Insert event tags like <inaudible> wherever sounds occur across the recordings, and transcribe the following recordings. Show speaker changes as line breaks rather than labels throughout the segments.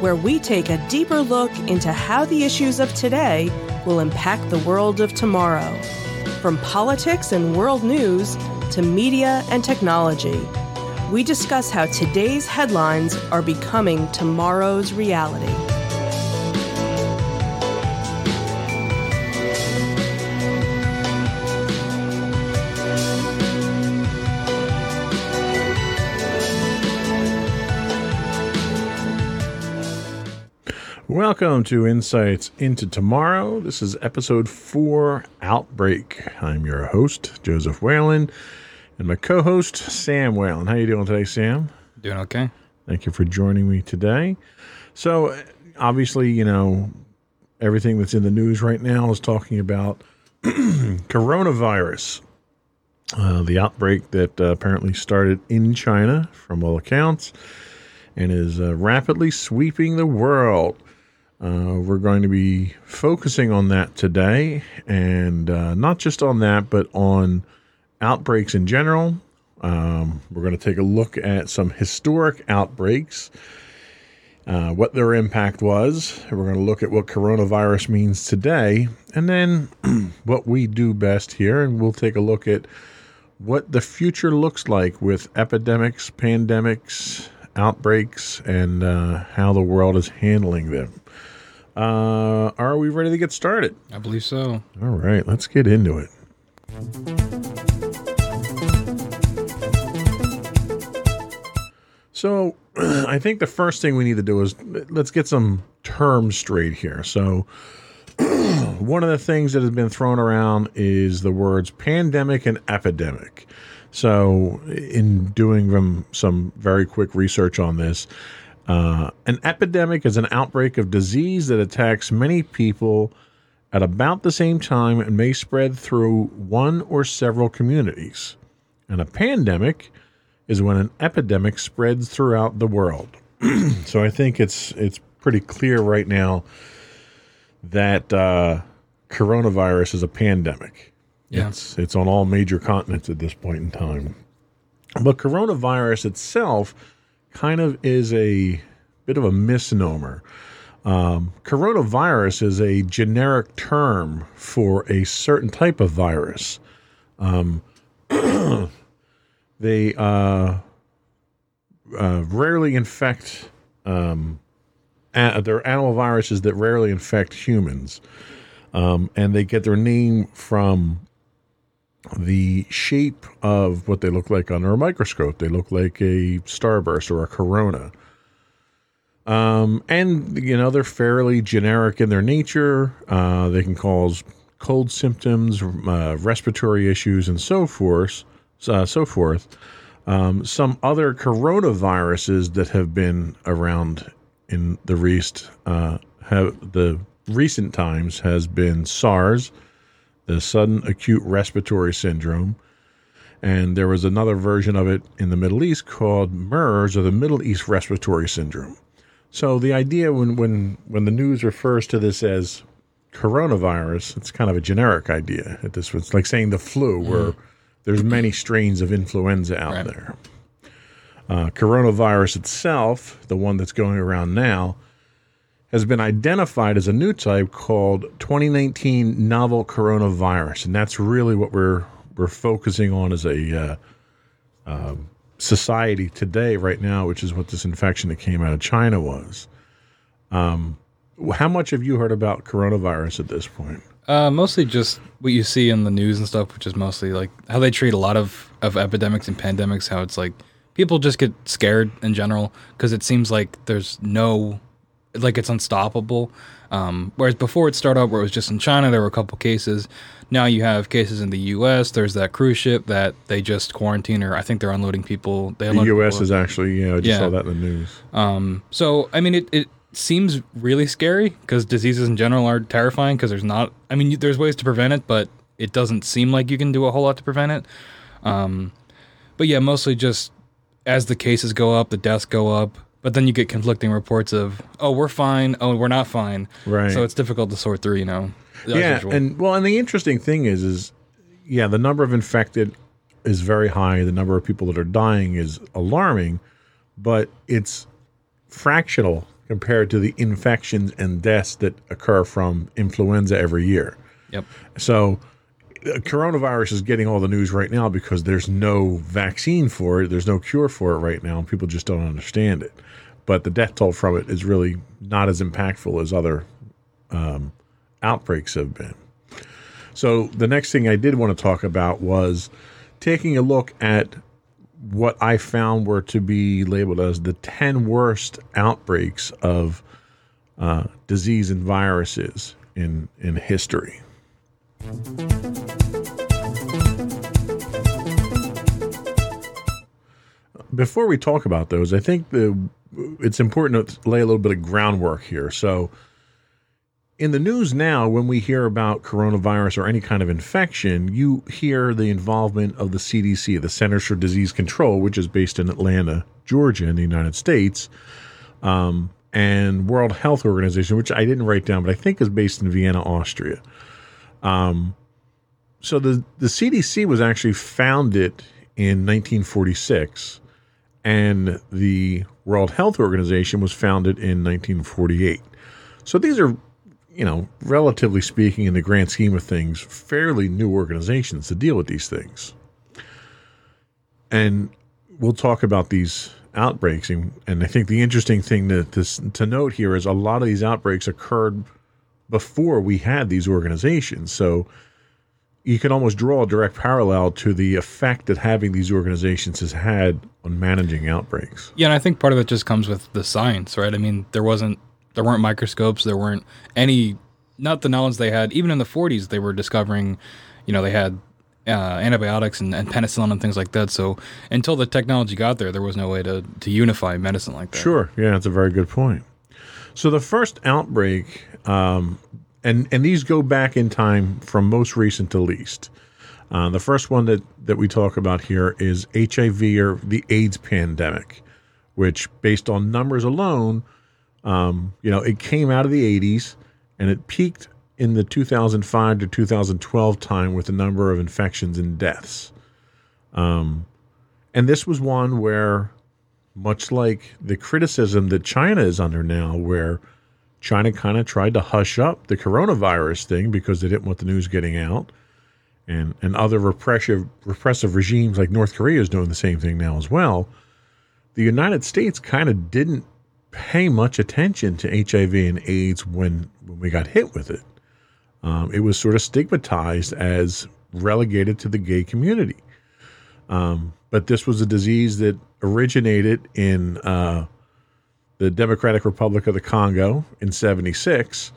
where we take a deeper look into how the issues of today will impact the world of tomorrow. From politics and world news to media and technology, we discuss how today's headlines are becoming tomorrow's reality.
Welcome to Insights into Tomorrow. This is episode four Outbreak. I'm your host, Joseph Whalen, and my co host, Sam Whalen. How are you doing today, Sam?
Doing okay.
Thank you for joining me today. So, obviously, you know, everything that's in the news right now is talking about <clears throat> coronavirus, uh, the outbreak that uh, apparently started in China, from all accounts, and is uh, rapidly sweeping the world. Uh, we're going to be focusing on that today, and uh, not just on that, but on outbreaks in general. Um, we're going to take a look at some historic outbreaks, uh, what their impact was. We're going to look at what coronavirus means today, and then <clears throat> what we do best here, and we'll take a look at what the future looks like with epidemics, pandemics, outbreaks, and uh, how the world is handling them. Uh, are we ready to get started?
I believe so.
All right, let's get into it. So, <clears throat> I think the first thing we need to do is let's get some terms straight here. So, <clears throat> one of the things that has been thrown around is the words pandemic and epidemic. So, in doing some, some very quick research on this, uh, an epidemic is an outbreak of disease that attacks many people at about the same time and may spread through one or several communities. And a pandemic is when an epidemic spreads throughout the world. <clears throat> so I think it's it's pretty clear right now that uh, coronavirus is a pandemic.
Yeah.
It's it's on all major continents at this point in time. But coronavirus itself kind of is a bit of a misnomer. Um, coronavirus is a generic term for a certain type of virus. Um, <clears throat> they uh, uh, rarely infect. Um, a- they're animal viruses that rarely infect humans, um, and they get their name from the shape of what they look like under a microscope. They look like a starburst or a corona. Um, and you know they're fairly generic in their nature. Uh, they can cause cold symptoms, uh, respiratory issues, and so forth. Uh, so forth. Um, some other coronaviruses that have been around in the recent uh, have the recent times has been SARS, the sudden acute respiratory syndrome. And there was another version of it in the Middle East called MERS or the Middle East respiratory syndrome. So the idea when when when the news refers to this as coronavirus, it's kind of a generic idea. At this, it's like saying the flu, where there's many strains of influenza out
Right.
there. Uh, coronavirus itself, the one that's going around now, has been identified as a new type called 2019 novel coronavirus, and that's really what we're we're focusing on as a uh, um, society today, right now, which is what this infection that came out of China was. Um, how much have you heard about coronavirus at this point?
Uh, mostly just what you see in the news and stuff, which is mostly like how they treat a lot of, of epidemics and pandemics. How it's like people just get scared in general because it seems like there's no, like it's unstoppable. Um, whereas before it started out where it was just in China, there were a couple cases. Now you have cases in the U.S. There's that cruise ship that they just quarantine, or I think they're unloading people. They
The U.S. is actually, yeah, I just
Yeah.
saw that in the news.
Um, so I mean, it, it seems really scary because diseases in general are terrifying because there's not. I mean, there's ways to prevent it, but it doesn't seem like you can do a whole lot to prevent it. Um, but yeah, mostly just as the cases go up, the deaths go up. But then you get conflicting reports of, oh, we're fine. Oh, we're not fine.
Right.
So it's difficult to sort through, you know.
yeah,
usual.
and well, and the interesting thing is, is yeah, the number of infected is very high. The number of people that are dying is alarming, but it's fractional compared to the infections and deaths that occur from influenza every year.
yep.
So coronavirus is getting all the news right now because there's no vaccine for it. There's no cure for it right now, and people just don't understand it. But the death toll from it is really not as impactful as other um, outbreaks have been. So the next thing I did want to talk about was taking a look at what I found were to be labeled as the 10 worst outbreaks of uh, disease and viruses in, in history. Before we talk about those, I think the it's important to lay a little bit of groundwork here. So, in the news now, when we hear about coronavirus or any kind of infection, you hear the involvement of the CDC, the Centers for Disease Control, which is based in Atlanta, Georgia, in the United States, um, and World Health Organization, which I didn't write down, but I think is based in Vienna, Austria. Um, so the the CDC was actually founded in 1946, and the World Health Organization was founded in 1948. So these are, you know, relatively speaking, in the grand scheme of things, fairly new organizations to deal with these things. And we'll talk about these outbreaks, and, and I think the interesting thing to, to to note here is a lot of these outbreaks occurred before we had these organizations. So you can almost draw a direct parallel to the effect that having these organizations has had on managing outbreaks.
Yeah, and I think part of it just comes with the science, right? I mean, there wasn't, there weren't microscopes, there weren't any, not the knowledge they had. Even in the 40s, they were discovering, you know, they had uh, antibiotics and, and penicillin and things like that. So until the technology got there, there was no way to to unify medicine like that.
Sure, yeah, that's a very good point. So the first outbreak, um, and and these go back in time from most recent to least. Uh, the first one that that we talk about here is HIV or the AIDS pandemic, which, based on numbers alone, um, you know, it came out of the 80s and it peaked in the 2005 to 2012 time with the number of infections and deaths. Um, and this was one where much like the criticism that China is under now, where China kind of tried to hush up the coronavirus thing because they didn't want the news getting out, and and other repressive repressive regimes like North Korea is doing the same thing now as well. The United States kind of didn't pay much attention to HIV and AIDS when when we got hit with it. Um, it was sort of stigmatized as relegated to the gay community. Um, but this was a disease that originated in uh, the Democratic Republic of the Congo in 76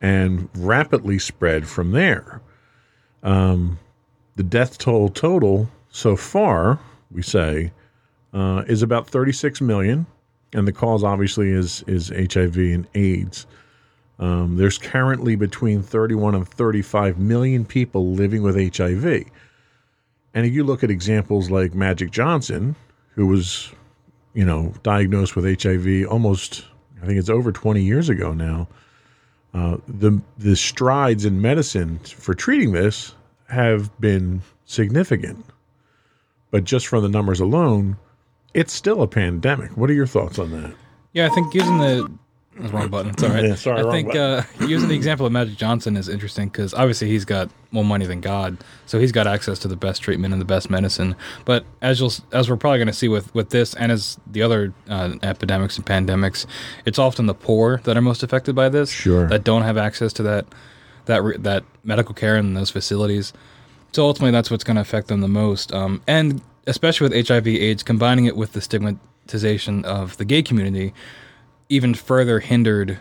and rapidly spread from there. Um, the death toll total so far, we say, uh, is about 36 million, and the cause obviously is is HIV and AIDS. Um, there's currently between 31 and 35 million people living with HIV. And if you look at examples like Magic Johnson, who was, you know, diagnosed with HIV almost, I think it's over 20 years ago now, uh, the the strides in medicine for treating this have been significant. But just from the numbers alone, it's still a pandemic. What are your thoughts on that?
Yeah, I think using the that's the wrong button. It's all right. <laughs>
Yeah, sorry,
I think uh, using the example of Magic Johnson is interesting because obviously he's got more money than God, so he's got access to the best treatment and the best medicine. But as you'll as we're probably going to see with with this and as the other uh, epidemics and pandemics, it's often the poor that are most affected by this.
Sure.
That don't have access to that that re- that medical care in those facilities. So ultimately, that's what's going to affect them the most. Um, and especially with HIV/AIDS, combining it with the stigmatization of the gay community, even further hindered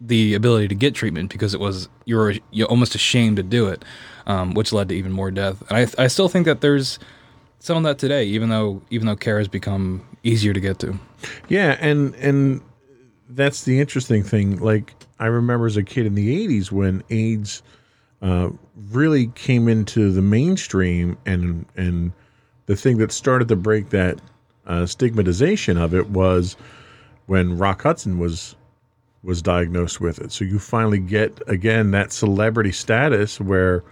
the ability to get treatment because it was you were you're almost ashamed to do it, um, which led to even more death. And I I still think that there's some of that today, even though even though care has become easier to get to.
Yeah, and and that's the interesting thing. Like I remember as a kid in the '80s when AIDS uh, really came into the mainstream, and and the thing that started to break that uh, stigmatization of it was when Rock Hudson was was diagnosed with it. So you finally get again that celebrity status where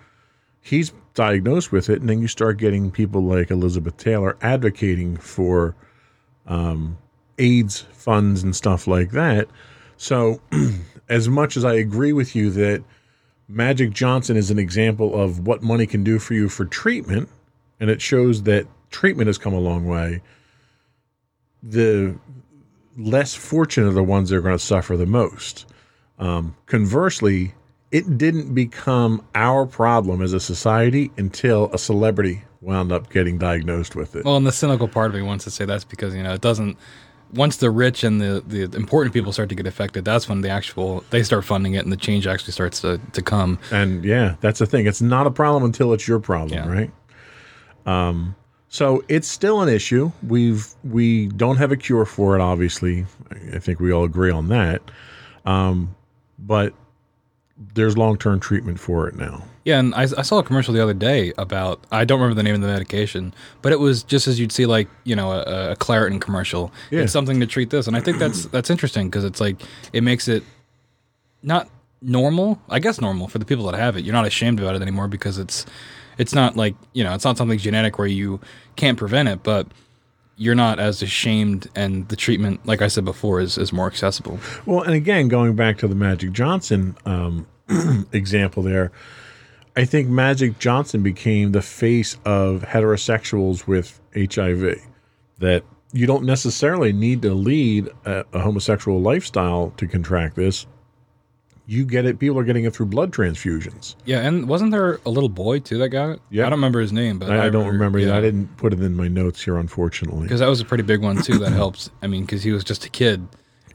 he's diagnosed with it, and then you start getting people like Elizabeth Taylor advocating for um, AIDS funds and stuff like that. So, <clears throat> as much as I agree with you that Magic Johnson is an example of what money can do for you for treatment, and it shows that treatment has come a long way, the less fortunate are the ones that are going to suffer the most. Um, conversely, it didn't become our problem as a society until a celebrity wound up getting diagnosed with it.
Well, and the cynical part of me wants to say that's because you know it doesn't. Once the rich and the, the important people start to get affected, that's when the actual they start funding it and the change actually starts to, to come.
And yeah, that's the thing. It's not a problem until it's your problem,
Yeah.
right? Um, so it's still an issue. We've we don't have a cure for it. Obviously, I think we all agree on that. Um, but there's long term treatment for it now.
Yeah, and I, I saw a commercial the other day about I don't remember the name of the medication, but it was just as you'd see like you know a, a Claritin commercial.
Yeah.
It's something to treat this, and I think that's <clears throat> that's interesting because it's like it makes it not normal. I guess normal for the people that have it. You're not ashamed about it anymore because it's it's not like you know it's not something genetic where you can't prevent it, but you're not as ashamed, and the treatment, like I said before, is is more accessible.
Well, and again, going back to the Magic Johnson um, <clears throat> example there, I think Magic Johnson became the face of heterosexuals with HIV. That you don't necessarily need to lead a, a homosexual lifestyle to contract this. You get it. People are getting it through blood transfusions.
Yeah, and wasn't there a little boy too that got it?
Yeah.
I don't remember his name, but
I, I don't remember.
yeah.
I didn't put it in my notes here, unfortunately.
because that was a pretty big one too. That <coughs> helps. I mean, because he was just a kid.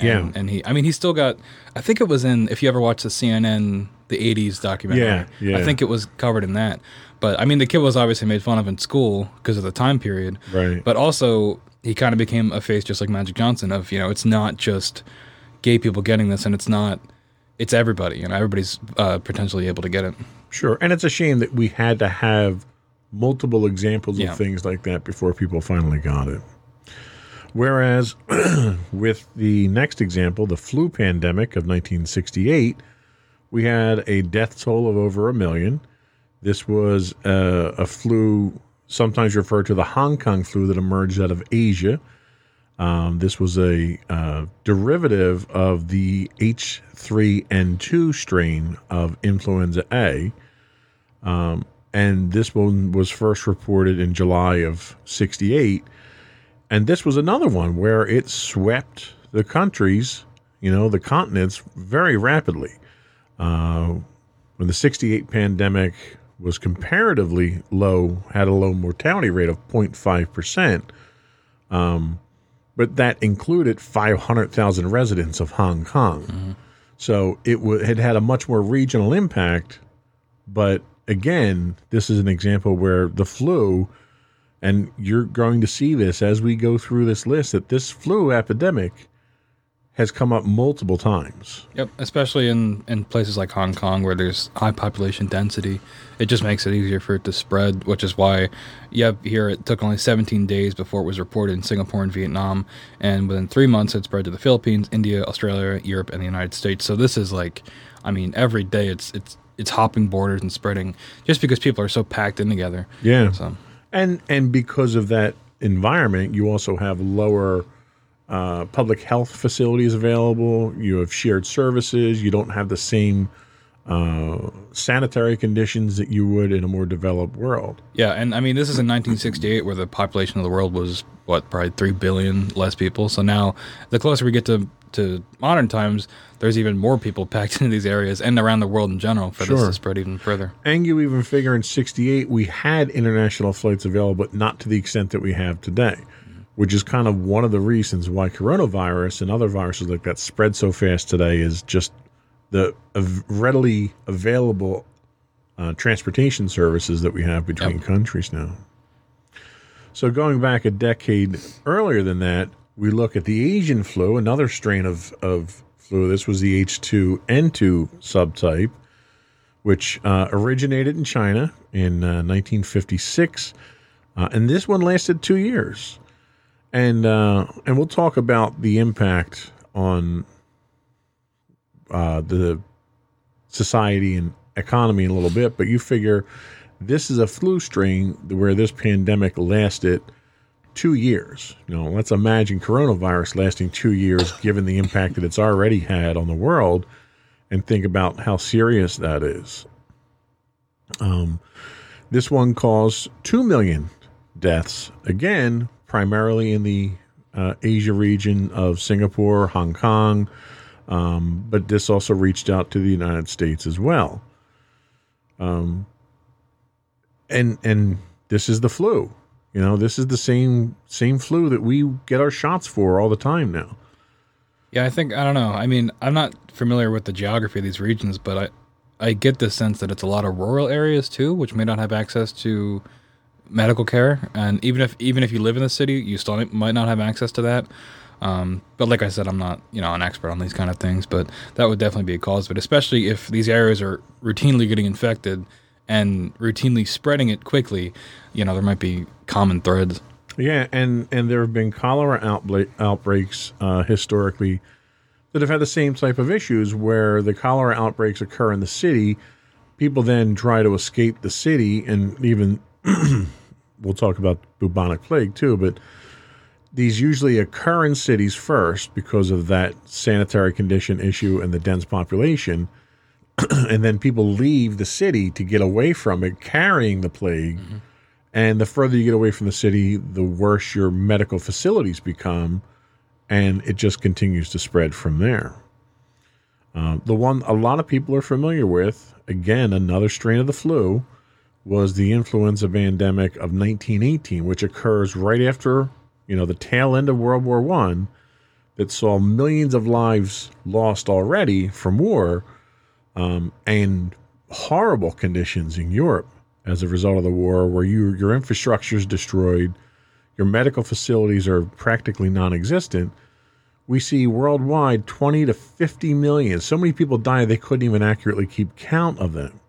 And,
Yeah.
and he. I mean, he still got. I think it was in. If you ever watched the CNN the '80s documentary,
Yeah, yeah.
I think it was covered in that. But I mean, the kid was obviously made fun of in school because of the time period.
Right.
But also, he kind of became a face just like Magic Johnson. Of you know, it's not just gay people getting this, and it's not. It's everybody, and everybody's uh, potentially able to get it.
Sure. And it's a shame that we had to have multiple examples
Yeah.
of things like that before people finally got it. Whereas <clears throat> with the next example, the flu pandemic of 1968, we had a death toll of over a million. This was uh, a flu, sometimes referred to the Hong Kong flu, that emerged out of Asia. Um, this was a uh, derivative of the H3N2 strain of influenza A. Um, and this one was first reported in July of 68. And this was another one where it swept the countries, you know, the continents very rapidly. Uh, when the 68 pandemic was comparatively low, had a low mortality rate of 0.5%. Um, but that included 500,000 residents of Hong Kong. So it w- had had a much more regional impact. But again, this is an example where the flu, and you're going to see this as we go through this list, that this flu epidemic has come up multiple times.
Yep, especially in, in places like Hong Kong where there's high population density. It just makes it easier for it to spread, which is why, yeah, here it took only 17 days before it was reported in Singapore and Vietnam. And within three months, it spread to the Philippines, India, Australia, Europe, and the United States. So this is like, I mean, every day it's it's it's hopping borders and spreading just because people are so packed in together.
Yeah.
So
And and because of that environment, you also have lower uh, public health facilities available. You have shared services. You don't have the same uh, sanitary conditions that you would in a more developed world.
Yeah, and I mean, this is in 1968 where the population of the world was what, probably three billion less people. So now, the closer we get to to modern times, there's even more people <laughs> packed into these areas and around the world in general for this to spread even further.
And you even figure in 68, we had international flights available, but not to the extent that we have today, which is kind of one of the reasons why coronavirus and other viruses like that spread so fast today is just the readily available uh, transportation services that we have between
Yep.
countries now. So going back a decade earlier than that, we look at the Asian flu, another strain of, of flu. This was the H2N2 subtype, which uh, originated in China in uh, 1956. Uh, and this one lasted two years. And, uh, and we'll talk about the impact on uh, the society and economy in a little bit, but you figure this is a flu strain where this pandemic lasted two years. Know, let's imagine coronavirus lasting two years, given the impact that it's already had on the world, and think about how serious that is. Um, this one caused two million deaths again, primarily in the uh, Asia region of Singapore, Hong Kong, um, but this also reached out to the United States as well. Um, and and this is the flu. You know, this is the same same flu that we get our shots for all the time now.
Yeah, I think I don't know. I mean, I'm not familiar with the geography of these regions, but I I get the sense that it's a lot of rural areas too, which may not have access to medical care. And even if even if you live in the city, you still might not have access to that. Um, but like I said, I'm not you know an expert on these kind of things, but that would definitely be a cause. But especially if these areas are routinely getting infected and routinely spreading it quickly, you know, there might be common threads.
Yeah, and and there have been cholera outbreak, outbreaks uh, historically that have had the same type of issues where the cholera outbreaks occur in the city. People then try to escape the city, and even <clears throat> we'll talk about bubonic plague too, but these usually occur in cities first because of that sanitary condition issue and the dense population. <clears throat> and then people leave the city to get away from it, carrying the plague. Mm-hmm. And the further you get away from the city, the worse your medical facilities become. And it just continues to spread from there. Uh, the one a lot of people are familiar with, again, another strain of the flu, was the influenza pandemic of 1918, which occurs right after you know, the tail end of World War One that saw millions of lives lost already from war um, and horrible conditions in Europe as a result of the war, where you, your infrastructure is destroyed, your medical facilities are practically non existent. We see worldwide 20 to 50 million. So many people die they couldn't even accurately keep count of them.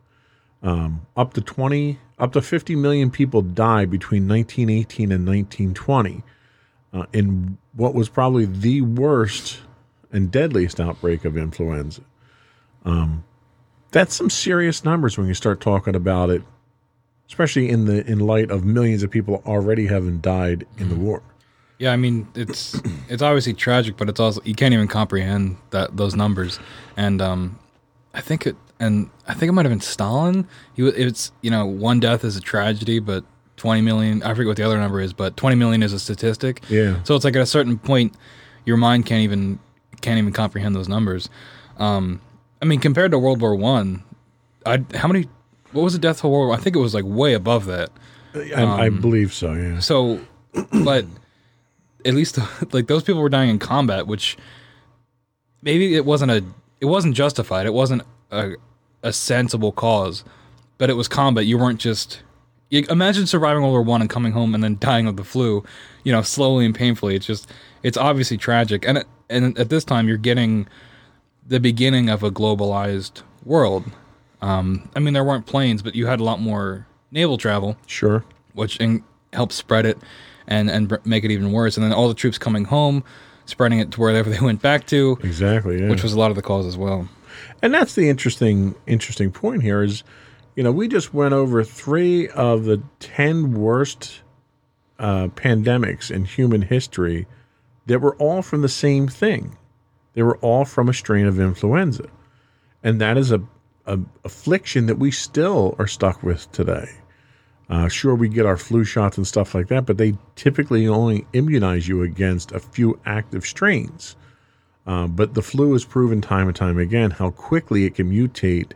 Um, up to 20, up to 50 million people died between 1918 and 1920 uh, in what was probably the worst and deadliest outbreak of influenza. Um, that's some serious numbers when you start talking about it, especially in the in light of millions of people already having died in the war.
Yeah, I mean it's it's obviously tragic, but it's also you can't even comprehend that those numbers. And um, I think it and I think it might have been Stalin. He it's you know one death is a tragedy, but 20 million. I forget what the other number is, but 20 million is a statistic.
Yeah.
So it's like at a certain point, your mind can't even can't even comprehend those numbers. Um, I mean, compared to World War One, I how many? What was the death of World War? I think it was like way above that.
I, um, I believe so. Yeah.
So, but at least <laughs> like those people were dying in combat, which maybe it wasn't a it wasn't justified. It wasn't a a sensible cause, but it was combat. You weren't just you imagine surviving World War One and coming home and then dying of the flu, you know, slowly and painfully. It's just, it's obviously tragic. And it, and at this time, you're getting the beginning of a globalized world. Um, I mean, there weren't planes, but you had a lot more naval travel.
Sure.
Which in, helped spread it and and make it even worse. And then all the troops coming home, spreading it to wherever <laughs> they went back to.
Exactly. Yeah.
Which was a lot of the cause as well.
And that's the interesting interesting point here is you know, we just went over three of the 10 worst uh, pandemics in human history that were all from the same thing. They were all from a strain of influenza. And that is a, a affliction that we still are stuck with today. Uh, sure, we get our flu shots and stuff like that, but they typically only immunize you against a few active strains. Uh, but the flu has proven time and time again how quickly it can mutate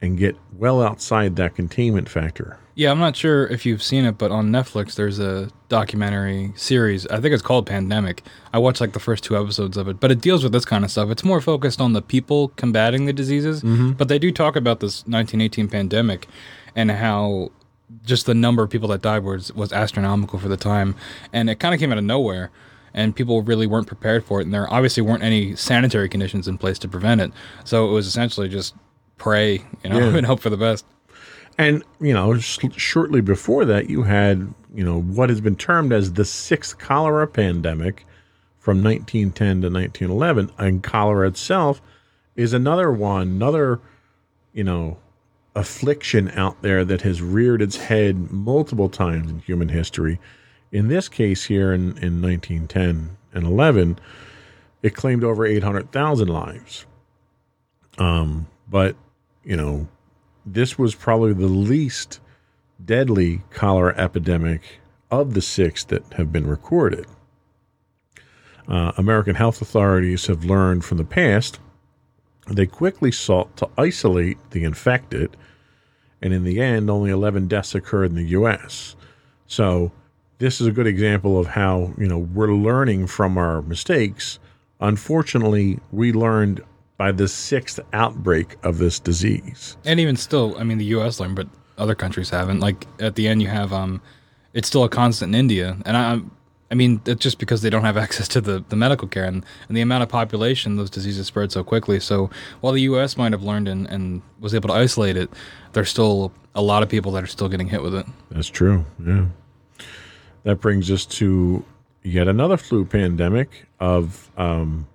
and get well outside that containment factor.
Yeah, I'm not sure if you've seen it, but on Netflix there's a documentary series. I think it's called Pandemic. I watched like the first two episodes of it, but it deals with this kind of stuff. It's more focused on the people combating the diseases, mm-hmm. but they do talk about this 1918 pandemic and how just the number of people that died was was astronomical for the time, and it kind of came out of nowhere. And people really weren't prepared for it, and there obviously weren't any sanitary conditions in place to prevent it. So it was essentially just pray, you know,
Yeah. <laughs>
and hope for the best.
And, you know, sh- shortly before that, you had, you know, what has been termed as the sixth cholera pandemic from 1910 to 1911. And cholera itself is another one, another, you know, affliction out there that has reared its head multiple times in human history. In this case, here in, in 1910 and 11, it claimed over 800,000 lives. Um, but, you know, this was probably the least deadly cholera epidemic of the six that have been recorded. Uh, American health authorities have learned from the past. They quickly sought to isolate the infected, and in the end, only 11 deaths occurred in the U.S. So, this is a good example of how you know we're learning from our mistakes. Unfortunately, we learned by the sixth outbreak of this disease.
And even still, I mean, the U.S. learned, but other countries haven't. Like at the end, you have um, it's still a constant in India, and I, I mean, it's just because they don't have <laughs> access to the, the medical care and, and the amount of population, those diseases spread so quickly. So while the U.S. might have learned and, and was able to isolate it, there's still a lot of people that are still getting hit with it.
That's true. Yeah. That brings us to yet another flu pandemic of um,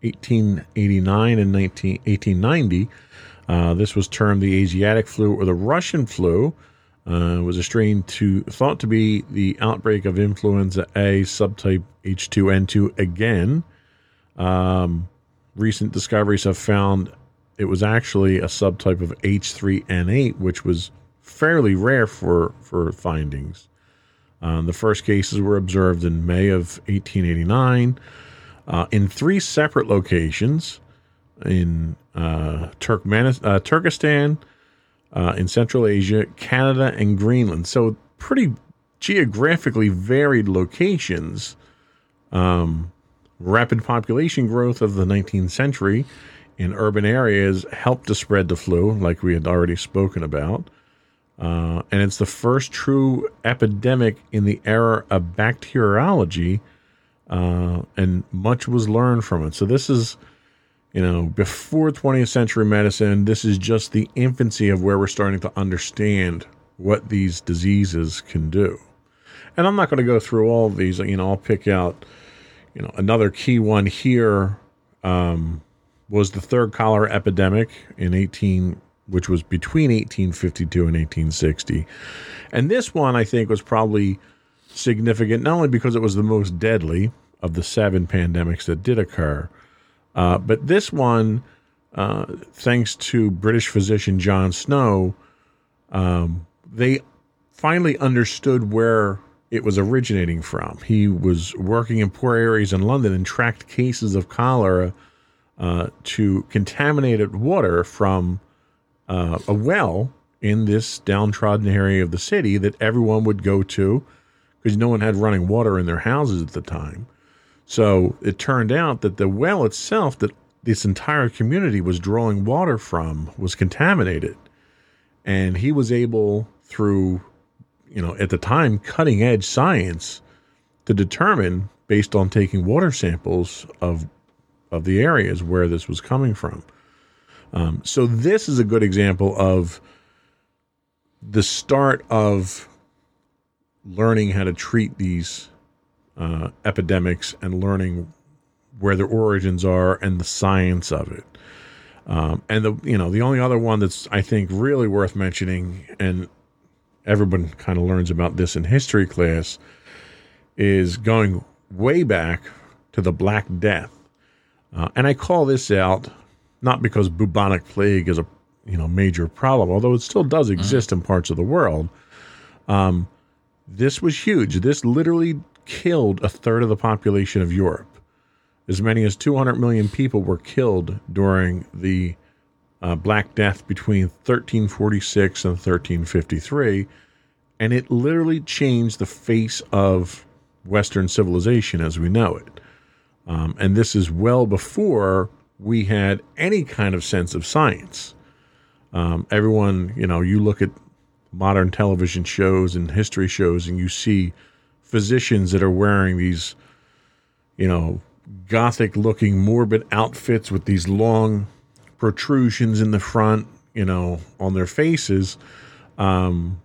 1889 and 19, 1890. Uh, this was termed the Asiatic flu or the Russian flu. Uh, was a strain to thought to be the outbreak of influenza A subtype H2N2 again. Um, recent discoveries have found it was actually a subtype of H3N8, which was fairly rare for for findings. Um, the first cases were observed in May of 1889 uh, in three separate locations in uh, Turkmenis- uh, Turkestan, uh, in Central Asia, Canada, and Greenland. So, pretty geographically varied locations. Um, rapid population growth of the 19th century in urban areas helped to spread the flu, like we had already spoken about. Uh, and it's the first true epidemic in the era of bacteriology, uh, and much was learned from it. So this is, you know, before 20th century medicine. This is just the infancy of where we're starting to understand what these diseases can do. And I'm not going to go through all of these. You know, I'll pick out, you know, another key one here um, was the third cholera epidemic in 18 which was between 1852 and 1860. And this one, I think, was probably significant, not only because it was the most deadly of the seven pandemics that did occur, uh, but this one, uh, thanks to British physician John Snow, um, they finally understood where it was originating from. He was working in poor areas in London and tracked cases of cholera uh, to contaminated water from uh, a well in this downtrodden area of the city that everyone would go to because no one had running water in their houses at the time. So it turned out that the well itself that this entire community was drawing water from was contaminated. And he was able, through, you know, at the time, cutting edge science, to determine, based on taking water samples of, of the areas where this was coming from. Um, so this is a good example of the start of learning how to treat these uh, epidemics and learning where their origins are and the science of it. Um, and the you know the only other one that's I think really worth mentioning, and everyone kind of learns about this in history class, is going way back to the Black Death. Uh, and I call this out not because bubonic plague is a you know major problem, although it still does exist in parts of the world. Um, this was huge. This literally killed a third of the population of Europe. As many as 200 million people were killed during the uh, Black Death between 1346 and 1353, and it literally changed the face of Western civilization as we know it. Um, and this is well before we had any kind of sense of science. Um, everyone, you know, you look at modern television shows and history shows, and you see physicians that are wearing these you know, gothic looking morbid outfits with these long protrusions in the front, you know, on their faces. Um,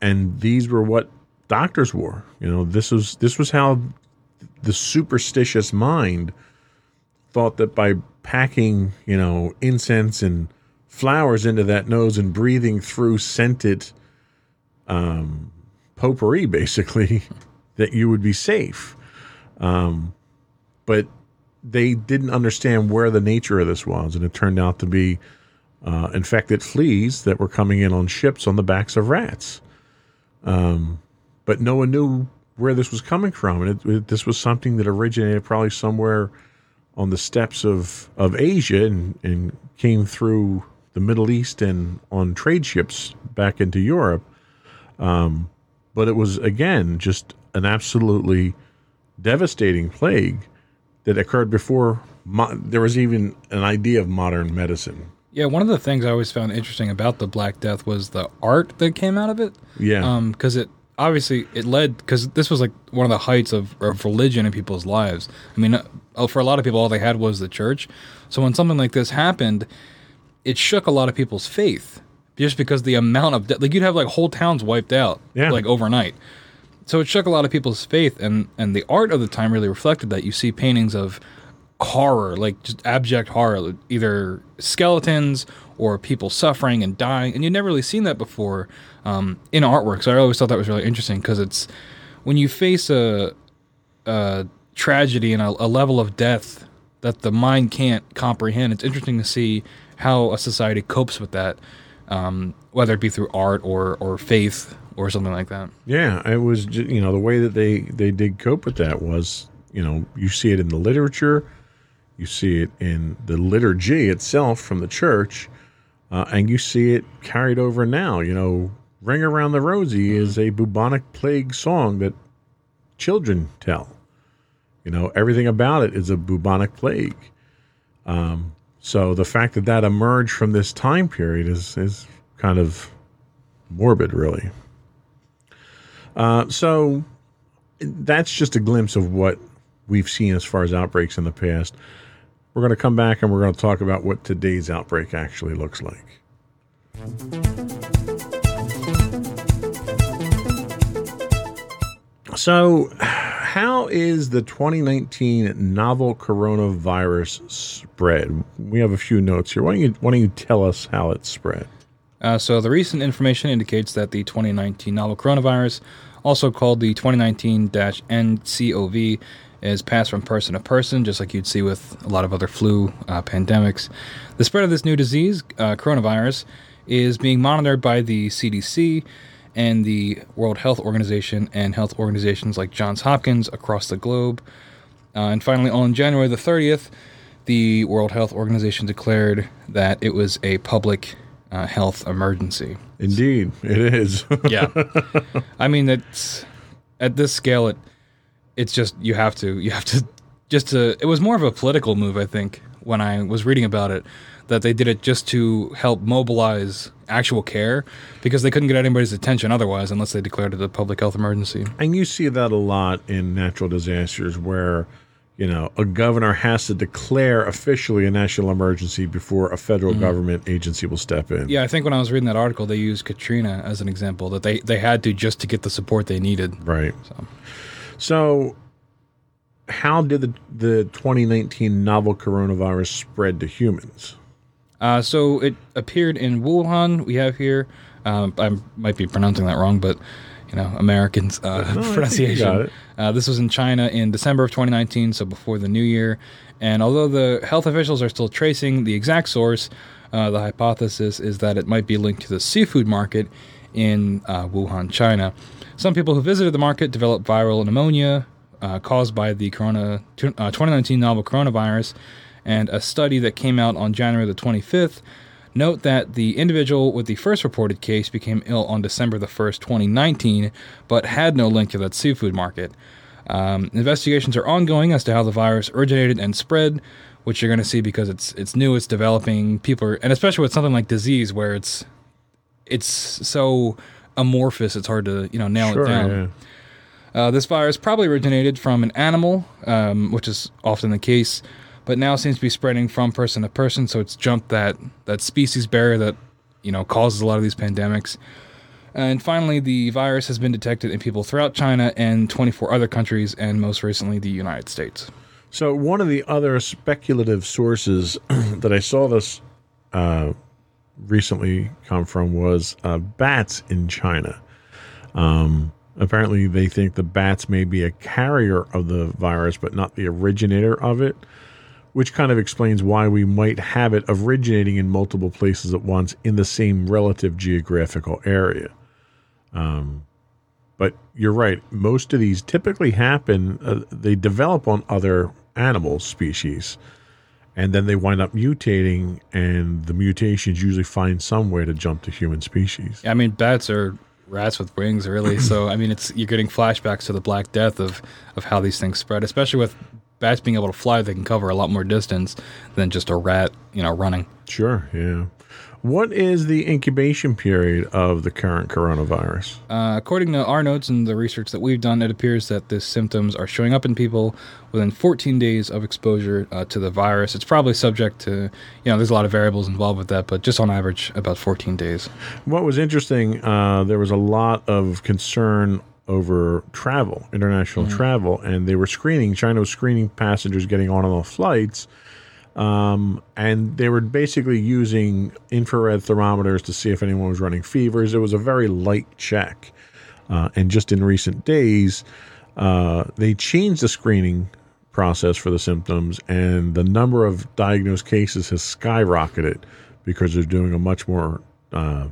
and these were what doctors wore. You know, this was this was how the superstitious mind thought that by packing, you know, incense and flowers into that nose and breathing through scented um, potpourri, <laughs> basically, that you would be safe. Um, but they didn't understand where the nature of this was, and it turned out to be uh, infected fleas that were coming in on ships on the backs of rats. Um, but no one knew where this was coming from, and it, it, this was something that originated probably somewhere on the steppes of of Asia and, and came through the Middle East and on trade ships back into Europe. Um, but it was again just an absolutely devastating plague that occurred before mo- there was even an idea of modern medicine.
Yeah, one of the things I always found interesting about the Black Death was the art that came out of it.
Yeah,
because it obviously it led because this was like one of the heights of, of religion in people's lives. I mean, uh, for a lot of people, all they had was the church. So when something like this happened, it shook a lot of people's faith just because the amount of de- like you'd have like whole towns wiped out
Yeah.
like overnight. So it shook a lot of people's faith, and and the art of the time really reflected that. You see paintings of horror, like just abject horror, either skeletons or people suffering and dying, and you'd never really seen that before um, in artwork. So I always thought that was really interesting because it's when you face a, a tragedy and a, a level of death that the mind can't comprehend. It's interesting to see how a society copes with that, um, whether it be through art or or faith or something like that.
Yeah, it was you know the way that they they did cope with that was you know you see it in the literature, you see it in the liturgy itself from the church, uh, and you see it carried over now. You know, "Ring Around the Rosie" is a bubonic plague song that children tell. You know, everything about it is a bubonic plague. Um, so the fact that that emerged from this time period is is kind of morbid, really. Uh, so that's just a glimpse of what we've seen as far as outbreaks in the past. We're going to come back and we're going to talk about what today's outbreak actually looks like. So, how is the 2019 novel coronavirus spread? We have a few notes here. Why don't you, why don't you tell us how it spread?
Uh, so the recent information indicates that the 2019 novel coronavirus, also called the 2019-nCoV, is passed from person to person, just like you'd see with a lot of other flu uh, pandemics. The spread of this new disease, uh, coronavirus, is being monitored by the CDC and the World Health Organization and health organizations like Johns Hopkins across the globe. Uh, and finally, on January the 30th, the World Health Organization declared that it was a public uh, health emergency.
Indeed, it is. <laughs>
Yeah, I mean it's at this scale, it it's just you have to you have to just to. It was more of a political move, I think, when I was reading about it, that they did it just to help mobilize actual care because they couldn't get anybody's attention otherwise unless they declared it a public health emergency.
And you see that a lot in natural disasters where, you know, a governor has to declare officially a national emergency before a federal mm-hmm. government agency will step in.
Yeah, I think when I was reading that article, they used Katrina as an example that they they had to just to get the support they needed.
Right.
So.
So, how did the, the 2019 novel coronavirus spread to humans?
Uh, so it appeared in Wuhan. We have here. Um, I might be pronouncing that wrong, but you know, Americans uh,
No,
pronunciation.
it.
Uh, this was in China in December of 2019, so before the new year. And although the health officials are still tracing the exact source, uh, the hypothesis is that it might be linked to the seafood market in uh, Wuhan, China. Some people who visited the market developed viral pneumonia uh, caused by the corona, uh, 2019 novel coronavirus, and a study that came out on January the 25th note that the individual with the first reported case became ill on December the 1st, 2019, but had no link to that seafood market. Um, investigations are ongoing as to how the virus originated and spread, which you're going to see because it's it's new, it's developing. People are, and especially with something like disease, where it's it's so amorphous, it's hard to you know nail
Sure,
it down.
yeah.
Uh, this virus probably originated from an animal, um, which is often the case, but now seems to be spreading from person to person. So it's jumped that that species barrier that you know causes a lot of these pandemics. And finally, the virus has been detected in people throughout China and 24 other countries, and most recently the United States.
So one of the other speculative sources <clears throat> that I saw this uh, recently come from was uh, bats in China. Um, apparently, they think the bats may be a carrier of the virus, but not the originator of it, which kind of explains why we might have it originating in multiple places at once in the same relative geographical area. Um, but you're right. Most of these typically happen, uh, they develop on other animal species and then they wind up mutating, and the mutations usually find some way to jump to human species.
I mean, bats are rats with wings, really. so <laughs> I mean, it's you're getting flashbacks to the Black Death of of how these things spread, especially with bats being able to fly. They can cover a lot more distance than just a rat, you know, running.
Sure, yeah. What is the incubation period of the current coronavirus?
Uh, according to our notes and the research that we've done, it appears that the symptoms are showing up in people within 14 days of exposure uh, to the virus. It's probably subject to, you know, there's a lot of variables involved with that, but just on average, about 14 days.
What was interesting, uh, there was a lot of concern over travel, international mm-hmm. travel, and they were screening, China was screening passengers getting on and off flights um, and they were basically using infrared thermometers to see if anyone was running fevers. It was a very light check. Uh, and just in recent days, uh, they changed the screening process for the symptoms, and the number of diagnosed cases has skyrocketed because they're doing a much more uh,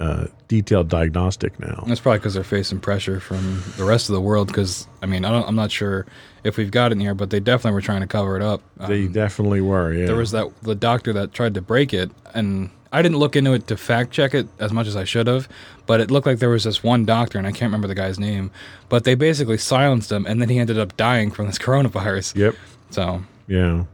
uh, detailed diagnostic now.
That's probably because they're facing pressure from the rest of the world. Because I mean, I am not sure if we've got it in here, but they definitely were trying to cover it up.
They um, definitely were. Yeah,
there was that the doctor that tried to break it, and I didn't look into it to fact check it as much as I should have. But it looked like there was this one doctor, and I can't remember the guy's name. But they basically silenced him, and then he ended up dying from this <laughs> coronavirus.
Yep.
So
yeah.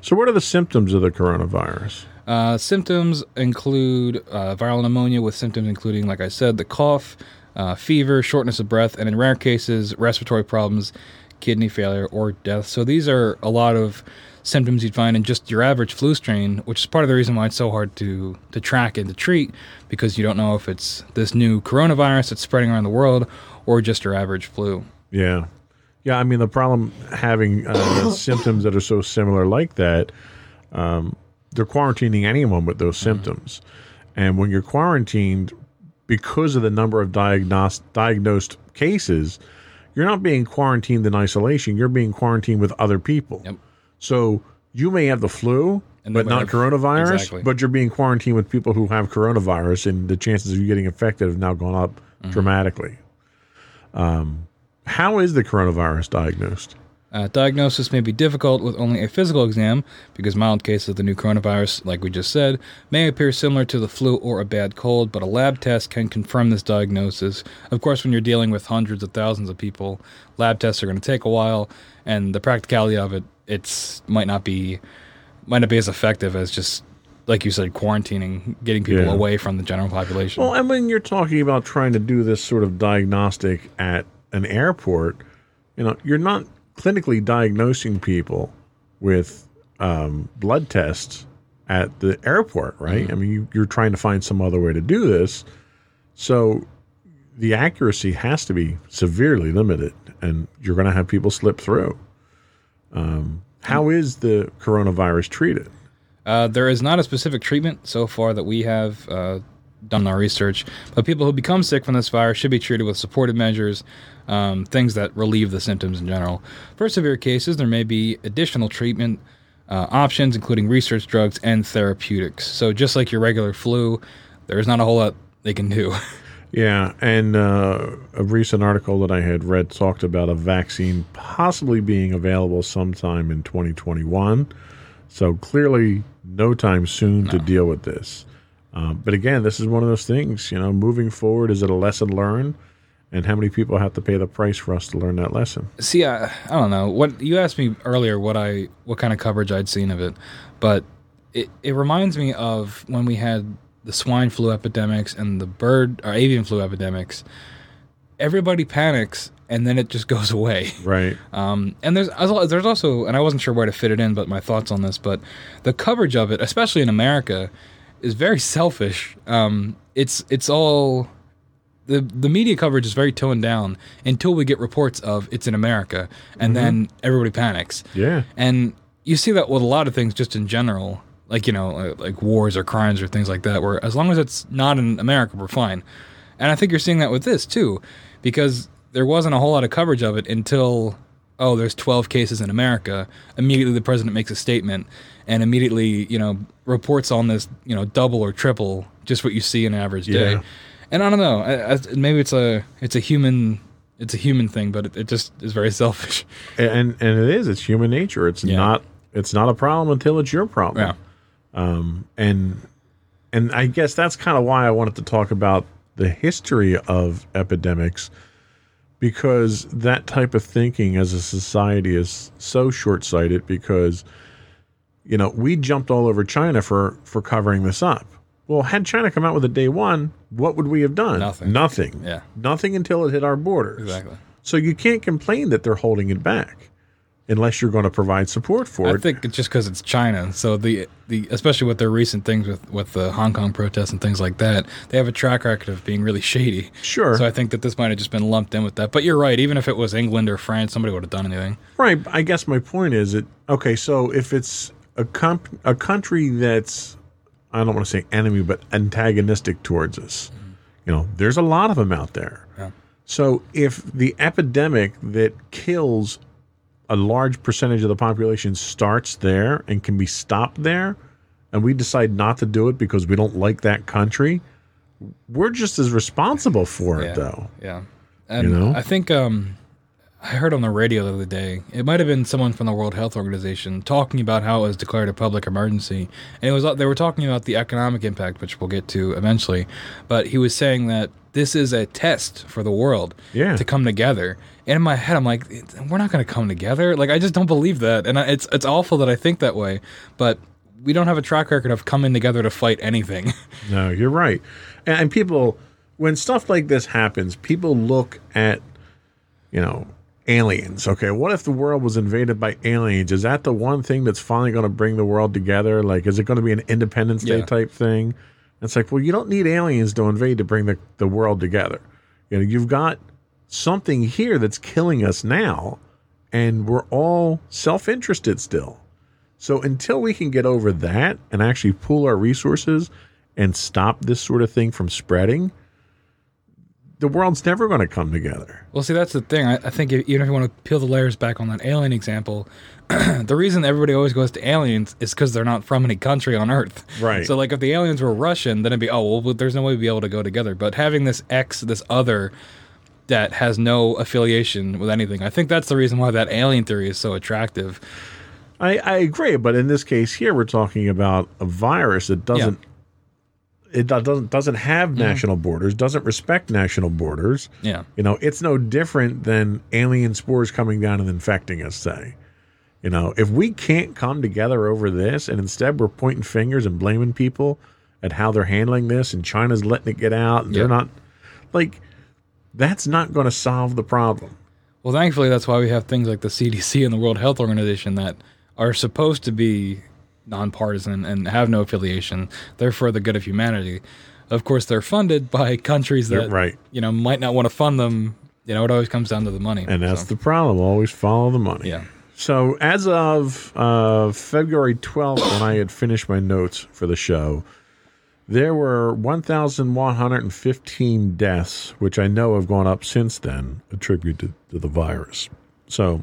So what are the symptoms of the coronavirus?
Uh, symptoms include uh, viral pneumonia with symptoms including, like I said, the cough, uh, fever, shortness of breath, and in rare cases, respiratory problems, kidney failure, or death. So these are a lot of symptoms you'd find in just your average flu strain, which is part of the reason why it's so hard to, to track and to treat because you don't know if it's this new coronavirus that's spreading around the world or just your average flu.
Yeah. Yeah, I mean, the problem having uh, <coughs> symptoms that are so similar like that, um, they're quarantining anyone with those mm-hmm. symptoms. And when you're quarantined, because of the number of diagnosed diagnosed cases, you're not being quarantined in isolation. You're being quarantined with other people.
Yep.
So you may have the flu, but not have, coronavirus. Exactly. But you're being quarantined with people who have coronavirus, and the chances of you getting infected have now gone up mm-hmm. dramatically. Um, how is the coronavirus diagnosed?
Uh, diagnosis may be difficult with only a physical exam because mild cases of the new coronavirus, like we just said, may appear similar to the flu or a bad cold, but a lab test can confirm this diagnosis. Of course, when you're dealing with hundreds of thousands of people, lab tests are going to take a while, and the practicality of it, it's might not be might not be as effective as just like you said, quarantining, getting people yeah. away from the general population.
Well, and when you're talking about trying to do this sort of diagnostic at an airport, you know, you're not clinically diagnosing people with um, blood tests at the airport, right? Mm-hmm. I mean, you, are trying to find some other way to do this. So the accuracy has to be severely limited, and you're going to have people slip through. Um, how is the coronavirus treated?
Uh, there is not a specific treatment so far that we have uh, done our research, but people who become sick from this virus should be treated with supportive measures, um, things that relieve the symptoms in general. For severe cases, there may be additional treatment uh, options, including research drugs and therapeutics. So, just like your regular flu, there's not a whole lot they can do. <laughs>
Yeah, and uh, a recent article that I had read talked about a vaccine possibly being available sometime in 2021. So clearly, no time soon no. to deal with this. Um, but again, this is one of those things, you know, moving forward, is it a lesson learned? And how many people have to pay the price for us to learn that lesson?
See, I, I don't know. What you asked me earlier, what I what kind of coverage I'd seen of it, but it, it reminds me of when we had the swine flu epidemics and the bird or avian flu epidemics. Everybody panics and then it just <laughs> goes away.
Right.
Um, and there's there's also, and I wasn't sure where to fit it in, but my thoughts on this, but the coverage of it, especially in America, is very selfish. Um, it's it's all the the media coverage is very toned down until we get reports of it's in America, and then everybody panics.
Yeah.
And you see that with a lot of things just in general, like, you know, like, like wars or crimes or things like that, where as long as it's not in America, we're fine. And I think you're seeing that with this too, because there wasn't a whole lot of coverage of it until, oh, there's 12 cases in America. Immediately the president makes a statement and immediately, you know, reports on this, you know, double or triple just what you see in an average day.
Yeah.
And I don't know, I, I, maybe it's a it's a human it's a human thing, but it, it just is very <laughs> selfish.
And and it is. It's human nature. It's
Yeah.
not. It's not a problem until it's your problem.
Yeah.
Um, and and I guess that's kind of why I wanted to talk about the history of epidemics because that type of thinking as a society is so short-sighted because you know we jumped all over China for for covering this up. Well, had China come out with a day one, what would we have done?
Nothing.
Nothing.
Yeah.
Nothing until it hit our borders.
Exactly.
So you can't complain that they're holding it back unless you're going to provide support for
I
it.
I think it's just because it's China. So the the especially with their recent things with with the Hong Kong protests and things like that, they have a track record of being really shady.
Sure.
So I think that this might have just been lumped in with that. But you're right. Even if it was England or France, somebody would have done anything.
Right. I guess my point is that okay. So if it's a comp- a country that's I don't want to say enemy, but antagonistic towards us, you know, there's a lot of them out there.
Yeah.
So if the epidemic that kills a large percentage of the population starts there and can be stopped there, and we decide not to do it because we don't like that country, we're just as responsible for it,
Yeah.
though.
Yeah. And
You know?
I think um, I heard on the radio the other day, it might have been someone from the World Health Organization talking about how it was declared a public emergency. And it was they were talking about the economic impact, which we'll get to eventually. But he was saying that this is a test for the world
Yeah.
to come together. And in my head, I'm like, we're not going to come together. Like, I just don't believe that. And I, it's it's awful that I think that way. But we don't have a track record of coming together to fight anything. <laughs>
No, you're right. And, and people, when stuff like this happens, people look at, you know, aliens. Okay, what if the world was invaded by aliens? Is that the one thing that's finally going to bring the world together? Like, is it going to be an Independence Day
Yeah.
type thing? It's like, well, you don't need aliens to invade to bring the, the world together. You know, you've got something here that's killing us now, and we're all self interested still. So until we can get over that and actually pool our resources and stop this sort of thing from spreading, the world's never going to come together.
Well, see, that's the thing. I, I think if, even if you want to peel the layers back on that alien example, <clears throat> the reason everybody always goes to aliens is because they're not from any country on Earth.
Right.
So, like, if the aliens were Russian, then it'd be, oh, well, there's no way we'd be able to go together. But having this X, this other that has no affiliation with anything, I think that's the reason why that alien theory is so attractive.
I, I agree, but in this case here, we're talking about a virus that doesn't it doesn't doesn't have mm-hmm. national borders, doesn't respect national borders.
Yeah.
You know, it's no different than alien spores coming down and infecting us. Say, you know, if we can't come together over this, and instead we're pointing fingers and blaming people at how they're handling this, and China's letting it get out, and
Yeah.
they're not like that's not going to solve the problem.
Well, thankfully, that's why we have things like the CDC and the World Health Organization that are supposed to be nonpartisan and have no affiliation. They're for the good of humanity. Of course, they're funded by <laughs> countries that
right.
you know might not want to fund them. You know, it always comes down to the money.
And that's
So,
the problem. Always follow the money.
yeah.
So as of uh, February 12th, when I had finished my notes for the show, there were 1,115 deaths, which I know have gone up since then, attributed to the virus. So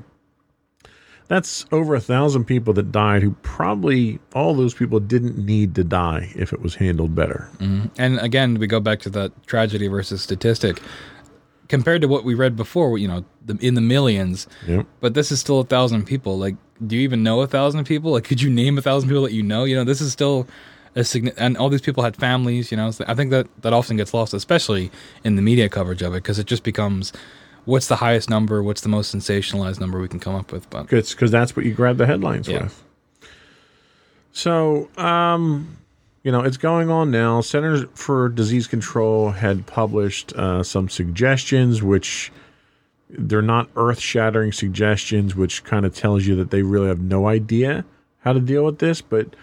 that's over a thousand people that died who probably all those people didn't need to die if it was handled better. Mm-hmm.
And again, we go back to that tragedy versus statistic. Compared to what we read before, you know, the, in the millions,
Yep.
but this is still a thousand people. Like, do you even know a thousand people? Like, could you name a thousand people that you know? You know, this is still a signi- and all these people had families. You know, so I think that that often gets lost, especially in the media coverage of it, because it just becomes what's the highest number, what's the most sensationalized number we can come up with. But
because that's what you grab the headlines
Yeah.
with. So, um, you know, it's going on now. Centers for Disease Control had published uh, some suggestions, which they're not earth shattering suggestions, which kind of tells you that they really have no idea how to deal with this. But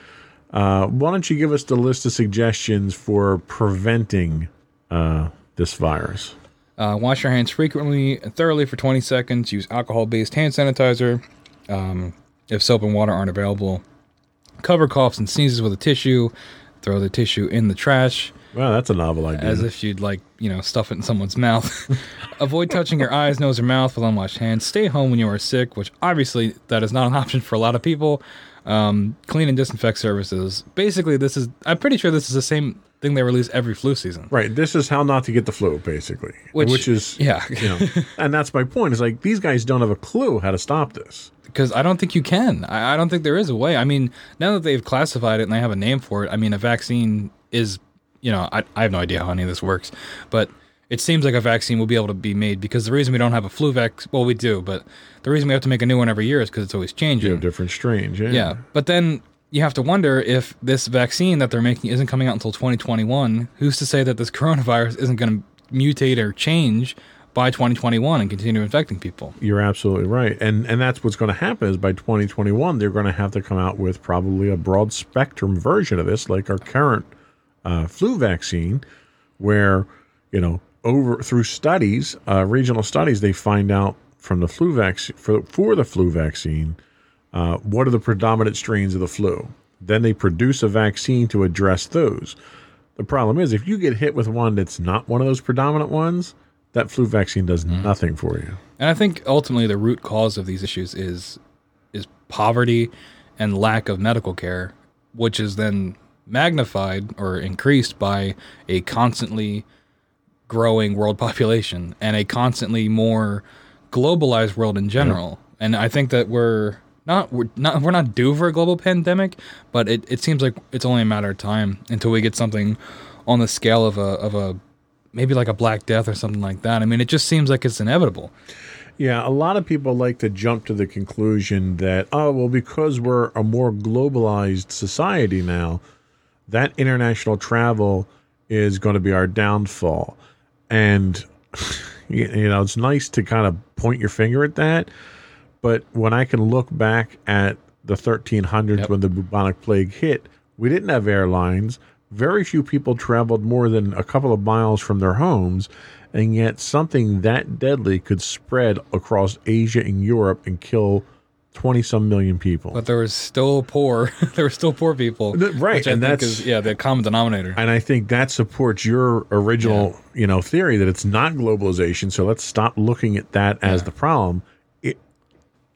uh, why don't you give us the list of suggestions for preventing uh, this virus?
Uh, wash your hands frequently and thoroughly for 20 seconds. Use alcohol based hand sanitizer. Um, if soap and water aren't available, cover coughs and sneezes with a tissue. Throw the tissue in the trash
Wow, that's a novel idea.
as if you'd like, you know, stuff it in someone's mouth. <laughs> Avoid touching your eyes, nose, or mouth with unwashed hands. Stay home when you are sick, which obviously that is not an <laughs> option for a lot of people. Um, clean and disinfect services. Basically, this is, I'm pretty sure this is the same thing they release every flu season.
right. This is how not to get the flu, basically.
Which-
is,
yeah.
you know, <laughs> and that's my point. Is like these guys don't have a clue how to stop this.
because I don't think you can. I, I don't think there is a way. I mean, now that they've classified it and they have a name for it, I mean, a vaccine is, you know, I, I have no idea how any of this works, but it seems like a vaccine will be able to be made because the reason we don't have a flu vaccine, well, we do, but the reason we have to make a new one every year is because it's always changing.
You have different strains. Yeah.
Yeah, but then you have to wonder if this vaccine that they're making isn't coming out until 2021. Who's to say that this <laughs> coronavirus isn't going to mutate or change by 2021 and continue infecting people?
You're absolutely right, and and that's what's going to happen is by 2021 they're going to have to come out with probably a broad spectrum version of this, like our current uh, flu vaccine, where you know over through studies, uh, regional studies, they find out from the flu vaccine for for the flu vaccine uh, what are the predominant strains of the flu. Then they produce a vaccine to address those. The problem is if you get hit with one that's not one of those predominant ones, that flu vaccine does nothing for you.
And I think ultimately the root cause of these issues is is poverty and lack of medical care, which is then magnified or increased by a constantly growing world <laughs> population and a constantly more globalized world in general. And I think that we're not we're not we're not due for a global pandemic, but it, it seems like it's only a matter of time until we get something on the scale of a of a maybe like a black death or something like that. I mean, it just seems like it's inevitable.
Yeah, a lot of people like to jump to the conclusion that, oh, well, because we're a more globalized society now, that international travel is going to be our downfall. And, you <laughs> you know, it's nice to kind of point your finger at that. But when I can look back at the 1300s
Yep.
when the bubonic plague hit, we didn't have airlines. Very few people traveled more than a couple of miles from their homes. And yet, something that deadly could spread across Asia and Europe and kill 20 some million people.
But there was still poor. <laughs> there were still poor people,
right, and that's-
is, yeah the common denominator.
and I think that supports your original, you know, theory that it's not globalization. So let's stop looking at that as the problem.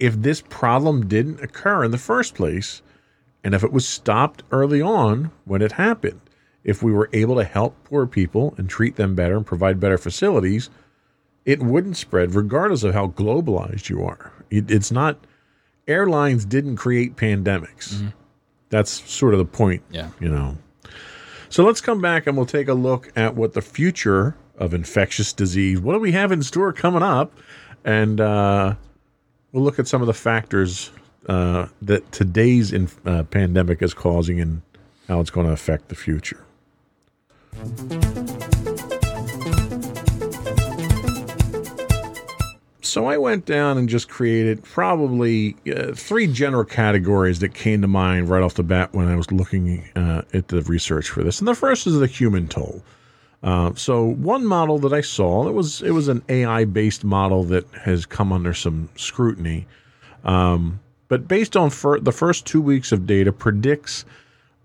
If this problem didn't occur in the first place, and if it was stopped early on when it happened, if we were able to help poor people and treat them better and provide better facilities, it wouldn't spread regardless of how globalized you are. It, it's not airlines didn't create pandemics. That's sort of the point
yeah.
you know. So let's come back and we'll take a look at what the future of infectious disease, what do we have in store coming up? And uh, we'll look at some of the factors uh, that today's in, uh, pandemic is causing and how it's going to affect the future. So I went down and just created probably uh, three general categories that came to mind right off the bat when I was looking uh, at the research for this. And the first is the human toll. Uh, so one model that I saw it was it was an AI based model that has come under some scrutiny, um, but based on fir- the first two weeks of data predicts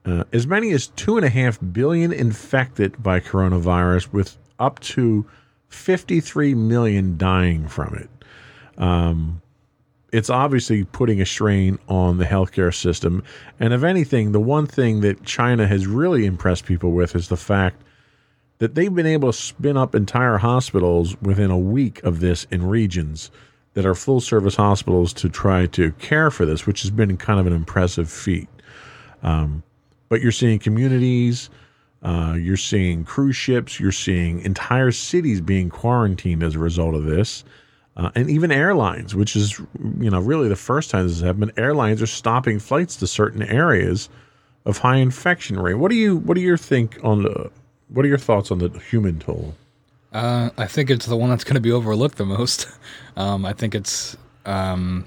uh, as many as two and a half billion infected by coronavirus, with up to 53 million dying from it. Um, it's obviously putting a strain on the healthcare system. And if anything, the one thing that China has really impressed people with is the fact that they've been able to spin up entire hospitals within a week of this in regions that are full service hospitals to try to care for this, which has been kind of an impressive feat. Um, but you're seeing communities, uh, you're seeing cruise ships, you're seeing entire cities being quarantined as a result of this, uh, and even airlines, which is you know really the first time this has happened. Airlines are stopping flights to certain areas of high infection rate. What do you what do you think on the what are your thoughts on the human toll?
Uh, I think it's the one that's going to be overlooked the most. <laughs> Um, I think it's um,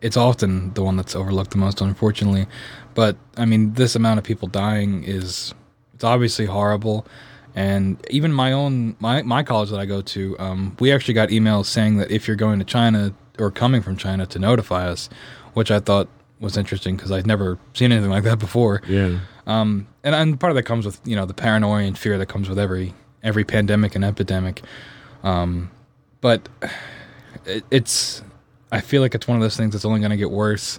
it's often the one that's overlooked the most, unfortunately. But I mean, this amount of people dying is it's obviously horrible. And even my own my my college that I go to, um, we actually got emails saying that if you're going to China or coming from China to notify us, which I thought was interesting because I'd never seen anything like that before.
Yeah.
Um, and, and part of that comes with you know the paranoia and fear that comes with every every pandemic and epidemic. Um, but it, it's I feel like it's one of those things that's only going to get worse,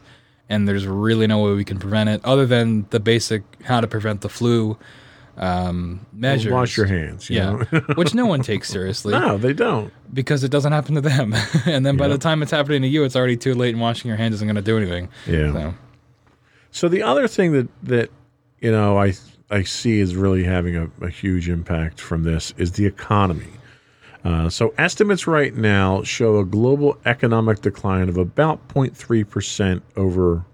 and there's really no way we can prevent it other than the basic how to prevent the flu um, measures.
Wash your hands. you
yeah,
know? <laughs>
which no one takes seriously
no, they don't.
because it doesn't happen to them. <laughs> and then by the time it's happening to you, it's already too late, and washing your hands isn't going to do anything.
Yeah.
So,
So the other thing that that you know I I see is really having a, a huge impact from this is the economy. Uh, so estimates right now show a global economic decline of about 0.3 percent over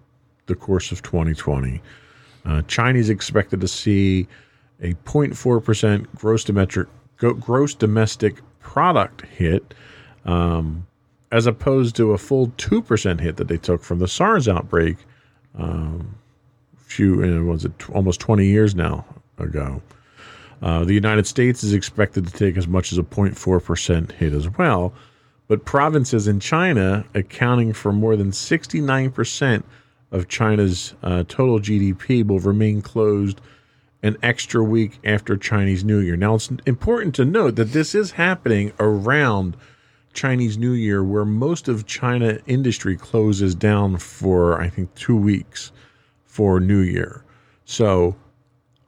the course of 2020. Uh, Chinese expected to see a 0.4 percent gross domestic gross domestic product hit, um, as opposed to a full two percent hit that they took from the SARS outbreak a few was it almost 20 years now ago. Uh, the United States is expected to take as much as a 0.4% hit as well, but provinces in China accounting for more than 69% of China's uh, total GDP will remain closed an extra week after Chinese New Year. Now, it's important to note that this is happening around Chinese New Year, where most of China industry closes down for, I think, two weeks for New Year. So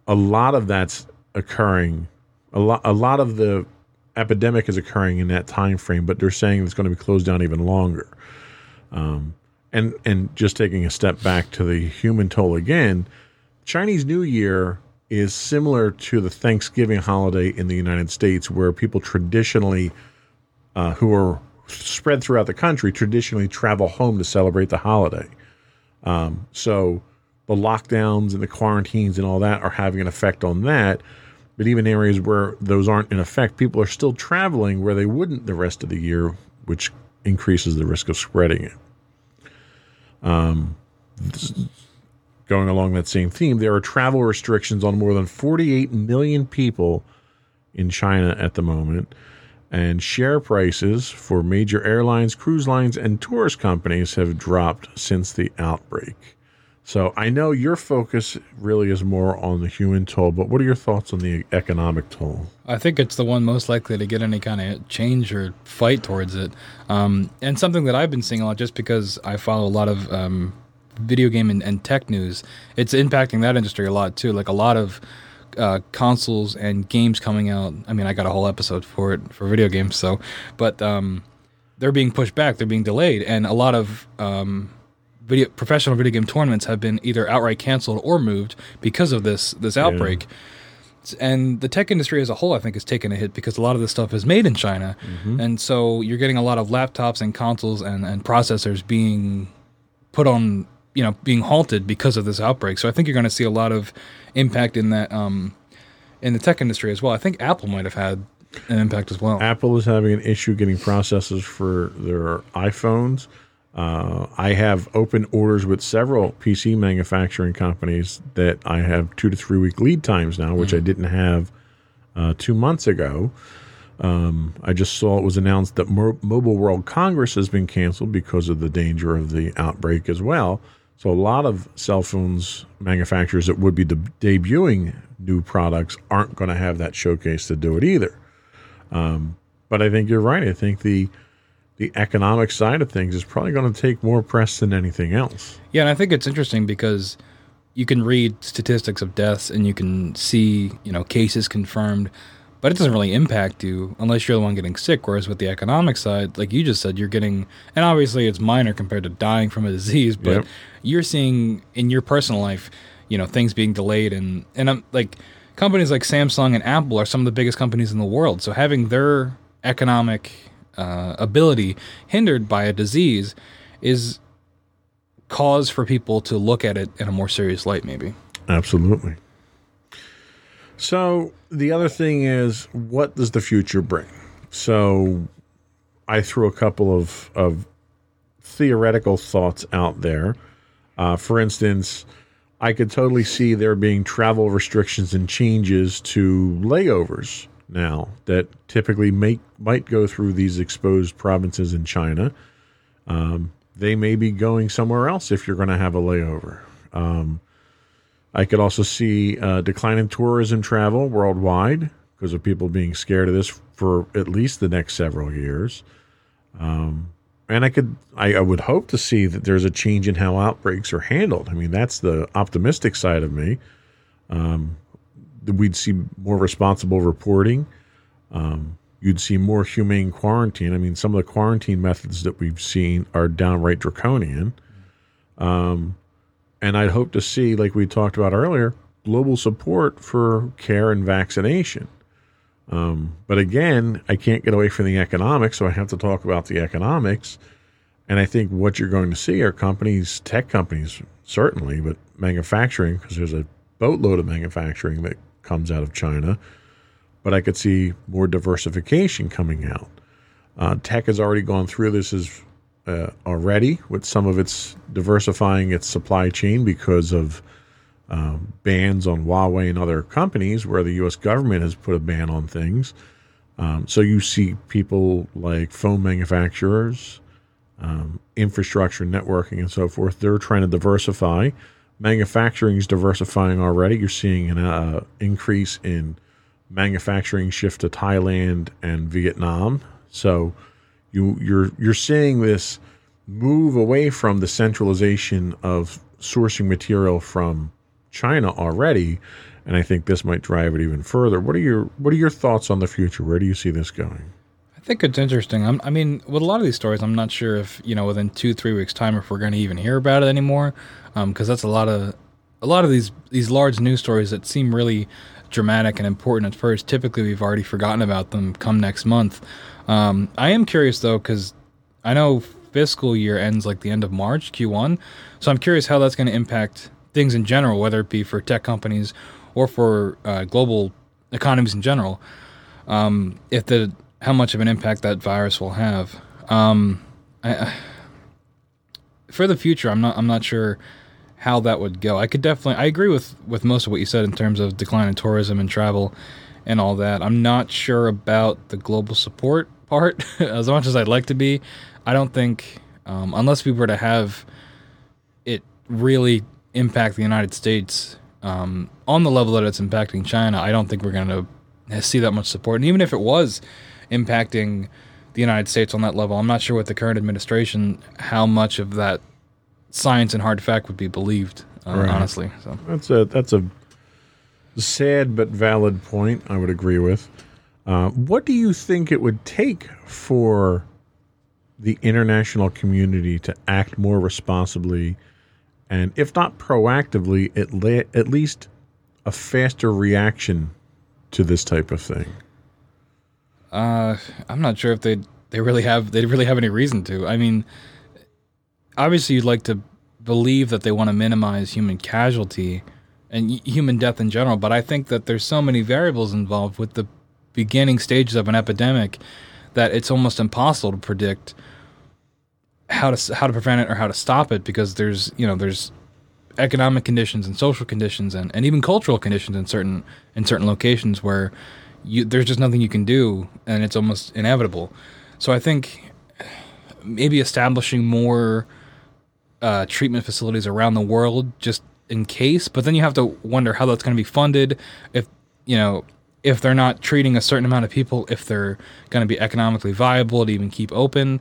a lot of that's occurring. A lot, a lot of the epidemic is occurring in that time frame, but they're saying it's going to be closed down even longer. Um, and and just taking a step back to the human toll again, Chinese New Year is similar to the Thanksgiving holiday in the United States, where people traditionally, uh, who are spread throughout the country, traditionally travel home to celebrate the holiday. Um, so the lockdowns and the quarantines and all that are having an effect on that. But even areas where those aren't in effect, people are still traveling where they wouldn't the rest of the year, which increases the risk of spreading it. Um, going along that same theme, there are travel restrictions on more than 48 million people in China at the moment. And share prices for major airlines, cruise lines, and tourist companies have dropped since the outbreak. So I know your focus really is more on the human toll, but what are your thoughts on the economic toll?
I think it's the one most likely to get any kind of change or fight towards it. Um, and something that I've been seeing a lot just because I follow a lot of um, video game and, and tech news, it's impacting that industry a lot too. Like a lot of uh, consoles and games coming out. I mean, I got a whole episode for it for video games, so, but um, they're being pushed back, they're being delayed. And a lot of um, video professional video game tournaments have been either outright canceled or moved because of this this outbreak. And the tech industry as a whole, I think, is taking a hit because a lot of this stuff is made in China, and so you're getting a lot of laptops and consoles and, and processors being put on, you know, being halted because of this outbreak. So I think you're going to see a lot of impact in that um, in the tech industry as well. I think Apple might have had an impact as well.
Apple is having an issue getting processors for their iPhones. Uh, I have open orders with several PC manufacturing companies that I have two to three week lead times now, which I didn't have uh, two months ago. Um, I just saw it was announced that Mo- Mobile World Congress has been canceled because of the danger of the outbreak as well. So a lot of cell phones manufacturers that would be de- debuting new products aren't going to have that showcase to do it either. Um, but I think you're right. I think the the economic side of things is probably going to take more press than anything else.
Yeah, and I think it's interesting because you can read statistics of deaths and you can see, you know, cases confirmed, but it doesn't really impact you unless you're the one getting sick. Whereas with the economic side, like you just said, you're getting, and obviously it's minor compared to dying from a <laughs> disease, but
Yep.
you're seeing in your personal life, you know, things being delayed and and I'm like companies like Samsung and Apple are some of the biggest companies in the world. So having their economic uh, ability hindered by a disease is cause for people to look at it in a more serious light, maybe.
Absolutely. So the other thing is, what does the future bring? So I threw a couple of, of theoretical thoughts out there. Uh, for instance, I could totally see there being travel restrictions and changes to layovers now that typically make might go through these exposed provinces in China. Um, they may be going somewhere else if you're going to have a layover. Um, I could also see a decline in tourism travel worldwide because of people being scared of this for at least the next several years. Um, and I could, I, I, would hope to see that there's a change in how outbreaks are handled. I mean, that's the optimistic side of me. Um, we'd see more responsible reporting. Um, you'd see more humane quarantine. I mean, some of the quarantine methods that we've seen are downright draconian. Um, and I'd hope to see, like we talked about earlier, global support for care and vaccination. Um, but again, I can't get away from the economics, so I have to talk about the economics. And I think what you're going to see are companies, tech companies, certainly, but manufacturing, because there's a boatload of manufacturing that comes out of China. But I could see more diversification coming out. Uh, tech has already gone through this as uh, already with some of its diversifying its supply chain because of um, bans on Huawei and other companies where the U.S. government has put a ban on things. Um, so you see people like phone manufacturers, um, infrastructure, networking, and so forth. They're trying to diversify. Manufacturing is diversifying already. You're seeing an uh, increase in manufacturing shift to Thailand and Vietnam. So you you're you're seeing this move away from the centralization of sourcing material from China already, and I think this might drive it even further. What are your what are your thoughts on the future? Where do you see this going?
I think it's interesting. I'm, i mean, with a lot of these stories, I'm not sure if you know within two three weeks time if we're going to even hear about it anymore, because um, that's a lot of a lot of these these large news stories that seem really dramatic and important at first. Typically, we've already forgotten about them come next month. Um, I am curious though, because I know fiscal year ends like the end of March, Q1. So I'm curious how that's going to impact things in general, whether it be for tech companies or for uh, global economies in general. Um, if the how much of an impact that virus will have. Um, I, for the future, I'm not I'm not sure how that would go. I could definitely I agree with with most of what you said in terms of decline in tourism and travel and all that. I'm not sure about the global support part <laughs> as much as I'd like to be. I don't think um, unless we were to have it really impact the United States um, on the level that it's impacting China, I don't think we're going to see that much support. And even if it was impacting the United States on that level, I'm not sure with the current administration how much of that science and hard fact would be believed. Uh, right. Honestly, so
that's a that's a sad but valid point. I would agree with. Uh, what do you think it would take for the international community to act more responsibly and if not proactively, at, le- at least a faster reaction to this type of thing?
Uh, I'm not sure if they they really have they really have any reason to. I mean, obviously you'd like to believe that they want to minimize human casualty and human death in general, but I think that there's so many variables involved with the beginning stages of an epidemic that it's almost impossible to predict how to how to prevent it or how to stop it because there's you know there's economic conditions and social conditions and, and even cultural conditions in certain in certain locations where you there's just nothing you can do and it's almost inevitable. So I think maybe establishing more uh, treatment facilities around the world just in case, but then you have to wonder how that's going to be funded if you know if they're not treating a certain amount of people if they're going to be economically viable to even keep open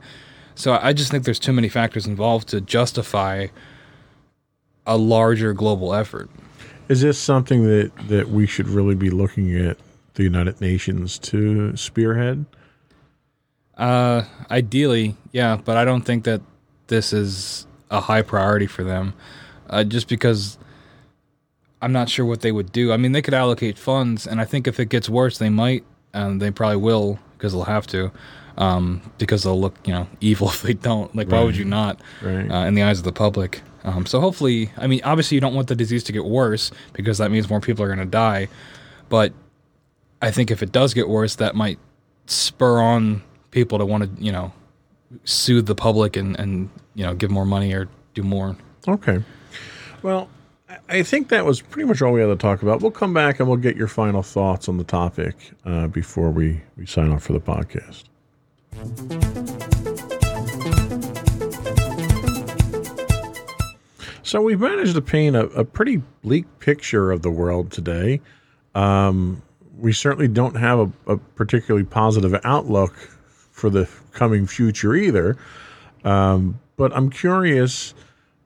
so I just think there's too many factors involved to justify a larger global effort.
Is this something that, that we should really be looking at the United Nations to spearhead?
Uh, ideally, yeah, but I don't think that this is a high priority for them. Uh, just because I'm not sure what they would do. I mean, they could allocate funds, and I think if it gets worse, they might, and they probably will because they'll have to um, because they'll look, you know, <laughs> evil if they don't. Like, right. why would you not? Right. Uh, in the eyes of the public. Um, so hopefully, I mean, obviously, you don't want the disease to get worse because that means more people are going to die. But I think if it does get worse, that might spur on people to want to, you know, soothe the public and, and you know, give more money or do more.
Okay. Well, I- think that was pretty much all we had to talk about. We'll come back and we'll get your final thoughts on the topic uh, before we, we sign off for the podcast. So we've managed to paint a, a pretty bleak picture of the world today. Um, we certainly don't have a, a particularly positive outlook for the coming future either. Um, but I'm curious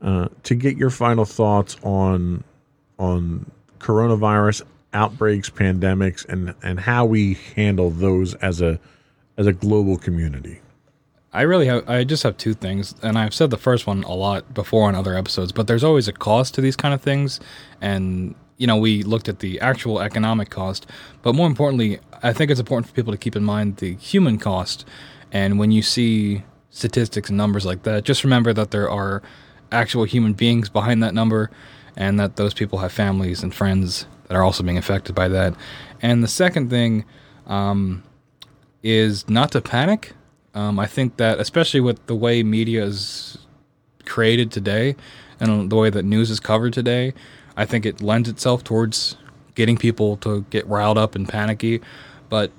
uh, to get your final thoughts on on coronavirus outbreaks, pandemics, and and how we handle those as a as a global community.
I really have. I just have two things, and I've said the first one a lot before on other episodes. But there's always a cost to these kind of things, and you know we looked at the actual economic cost, but more importantly, I think it's important for people to keep in mind the human cost. And when you see statistics and numbers like that, just remember that there are actual human beings behind that number, and that those people have families and friends that are also being affected by that. And the second thing um, is not to panic. Um, I think that, especially with the way media is created today and the way that news is covered today, I think it lends itself towards getting people to get riled up and panicky. But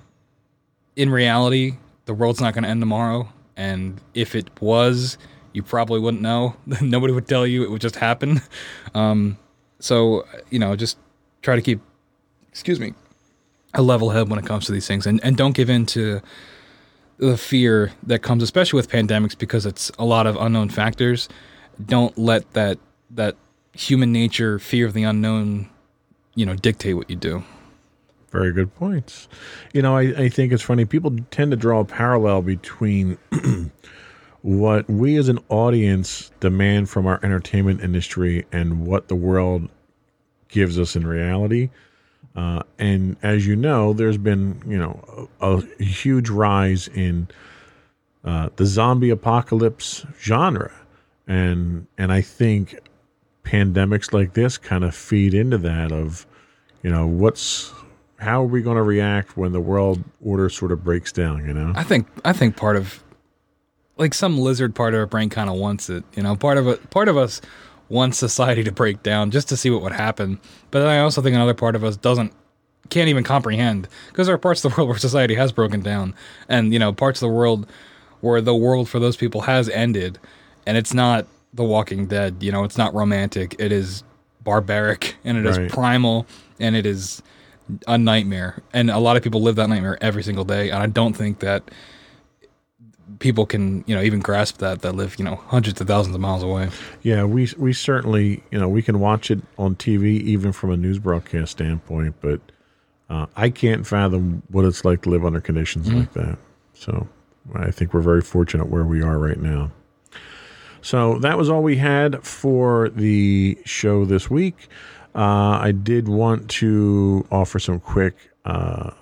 in reality, the world's not going to end tomorrow. And if it was, you probably wouldn't know. <laughs> Nobody would tell you. It would just happen. <laughs> Um, so, you know, just try to keep, excuse me, a level head when it comes to these things and, and don't give in to the fear that comes especially with pandemics because it's a lot of unknown factors don't let that that human nature fear of the unknown you know dictate what you do
Very good points. You know, I, I think it's funny. People tend to draw a parallel between <clears throat> what we as an audience demand from our entertainment industry and what the world gives us in reality. Uh, and as you know, there's been you know a, a huge rise in uh, the zombie apocalypse genre, and and I think pandemics like this kind of feed into that of you know what's how are we going to react when the world order sort of breaks down you know
i think i think part of like some lizard part of our brain kind of wants it you know? Part of it part of us wants society to break down just to see what would happen. But then i also think another part of us doesn't can't even comprehend because there are parts of the world <laughs> where society has broken down. And you know parts of the world where the world for those people has ended and it's not the walking dead you know? It's not romantic. It is barbaric <laughs> and it is
Right.
primal and it is a nightmare. And a lot of people live that nightmare every single day and i don't think that people can you know even grasp that that live you know hundreds of thousands of miles away.
Yeah we we certainly you know we can watch it on tv even from a news broadcast standpoint but uh, i can't fathom what it's like to live under conditions like that. So i think we're very fortunate where we are right now. So that was all we had for the show this week. Uh, I did want to offer some quick uh,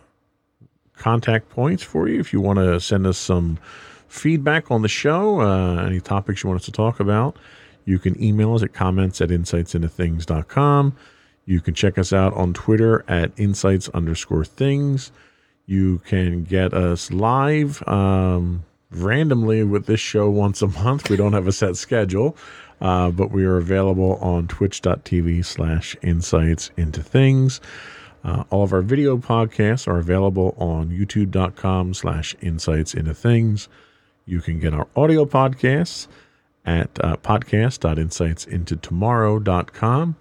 contact points for you if you want to send us some feedback on the show, uh, any topics you want us to talk about. You can email us at comments at insightsintothings.com. You can check us out on Twitter at insights underscore things. You can get us live um, randomly with this show once a month. We don't have a set schedule, uh, but we are available on twitch.tv slash insights into things. Uh, all of our video podcasts are available on youtube.com slash insights into things. You can get our audio podcasts at uh, podcast.insightsintotomorrow.com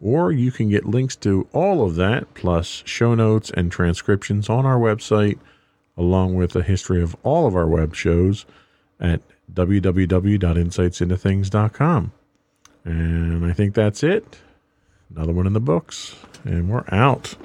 or you can get links to all of that plus show notes and transcriptions on our website along with a history of all of our web shows at www.insightsintothings.com and i think that's it. Another one in the books. And we're out